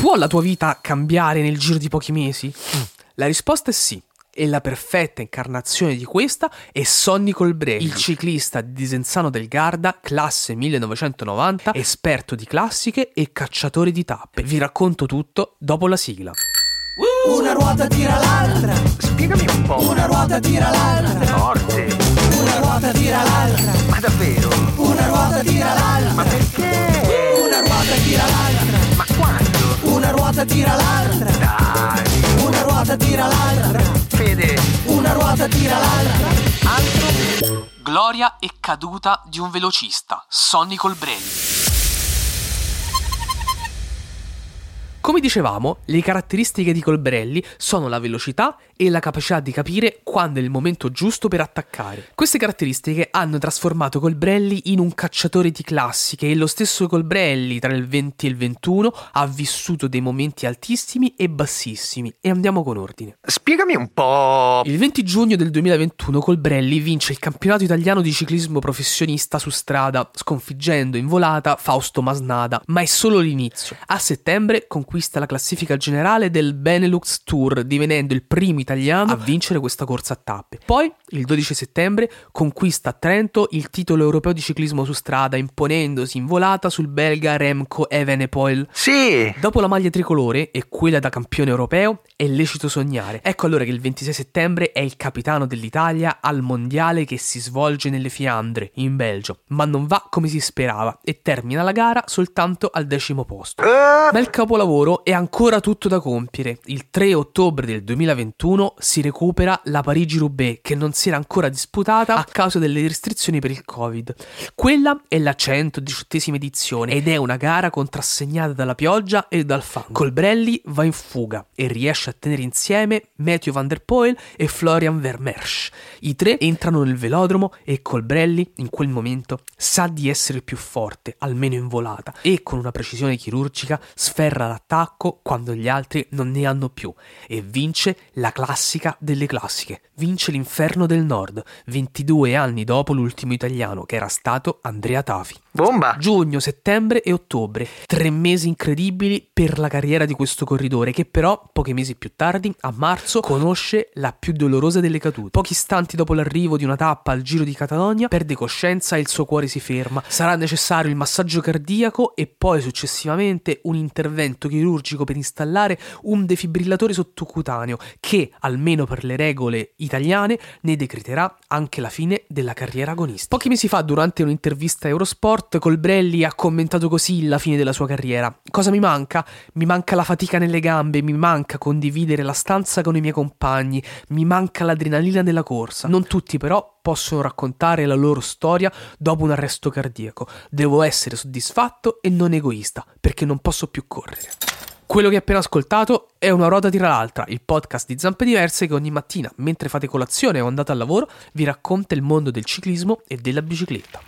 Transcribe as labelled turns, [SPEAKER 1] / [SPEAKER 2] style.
[SPEAKER 1] Può la tua vita cambiare nel giro di pochi mesi? La risposta è sì. E la perfetta incarnazione di questa è Sonny Colbrelli, il ciclista di Disenzano del Garda, classe 1990, esperto di classiche e cacciatore di tappe. Vi racconto tutto dopo la sigla.
[SPEAKER 2] Una ruota tira l'altra,
[SPEAKER 3] Spiegami un po'.
[SPEAKER 2] una ruota tira l'altra,
[SPEAKER 3] Forte.
[SPEAKER 2] una ruota tira l'altra,
[SPEAKER 3] Ma davvero?
[SPEAKER 2] una ruota tira l'altra, ruota tira l'altra,
[SPEAKER 3] Dai.
[SPEAKER 2] una ruota tira l'altra,
[SPEAKER 3] Fede.
[SPEAKER 2] una ruota tira l'altra.
[SPEAKER 3] Altro?
[SPEAKER 1] Gloria e caduta di un velocista, Sonny Colbrelli. Come dicevamo, le caratteristiche di Colbrelli sono la velocità e la capacità di capire quando è il momento giusto per attaccare. Queste caratteristiche hanno trasformato Colbrelli in un cacciatore di classiche e lo stesso Colbrelli tra il 20 e il 21 ha vissuto dei momenti altissimi e bassissimi e andiamo con ordine.
[SPEAKER 3] Spiegami un po'.
[SPEAKER 1] Il 20 giugno del 2021 Colbrelli vince il campionato italiano di ciclismo professionista su strada, sconfiggendo in volata Fausto Masnada, ma è solo l'inizio. A settembre conquista la classifica generale del Benelux Tour, divenendo il primo italiano a vincere questa corsa a tappe. Poi, il 12 settembre, conquista a Trento il titolo europeo di ciclismo su strada, imponendosi in volata sul belga Remco Evenepoel.
[SPEAKER 3] Sì.
[SPEAKER 1] Dopo la maglia tricolore e quella da campione europeo, è lecito sognare. Ecco allora che il 26 settembre è il capitano dell'Italia al mondiale che si svolge nelle Fiandre, in Belgio, ma non va come si sperava e termina la gara soltanto al decimo posto.
[SPEAKER 3] Eh,
[SPEAKER 1] Ma il capolavoro è ancora tutto da compiere. Il 3 ottobre del 2021 si recupera la Parigi-Roubaix che non si era ancora disputata a causa delle restrizioni per il Covid. Quella è la 118esima edizione ed è una gara contrassegnata dalla pioggia e dal fango. Colbrelli va in fuga e riesce a tenere insieme Matthew Van Der Poel e Florian Vermeersch. I tre entrano nel velodromo e Colbrelli in quel momento sa di essere più forte, almeno in volata, e con una precisione chirurgica sferra l'attacco quando gli altri non ne hanno più e vince la classica delle classiche, vince l'inferno del nord, 22 anni dopo l'ultimo italiano che era stato Andrea Tafi.
[SPEAKER 3] bomba.
[SPEAKER 1] Giugno, settembre e ottobre, tre mesi incredibili per la carriera di questo corridore che però pochi mesi più tardi, a marzo, conosce la più dolorosa delle cadute. Pochi istanti dopo l'arrivo di una tappa al Giro di Catalogna, perde coscienza e il suo cuore si ferma. Sarà necessario il massaggio cardiaco e poi successivamente un intervento chirurgico per installare un defibrillatore sottocutaneo che, almeno per le regole italiane, ne decreterà anche la fine della carriera agonistica. Pochi mesi fa, durante un'intervista a Eurosport, Colbrelli ha commentato così la fine della sua carriera. Cosa mi manca? Mi manca la fatica nelle gambe, mi manca condividere la stanza con i miei compagni, mi manca l'adrenalina della corsa. Non tutti però possono raccontare la loro storia dopo un arresto cardiaco. Devo essere soddisfatto e non egoista, perché non posso più correre. Quello che hai appena ascoltato è Una ruota tira l'altra, il podcast di Zampe Diverse che ogni mattina, mentre fate colazione o andate al lavoro, vi racconta il mondo del ciclismo e della bicicletta.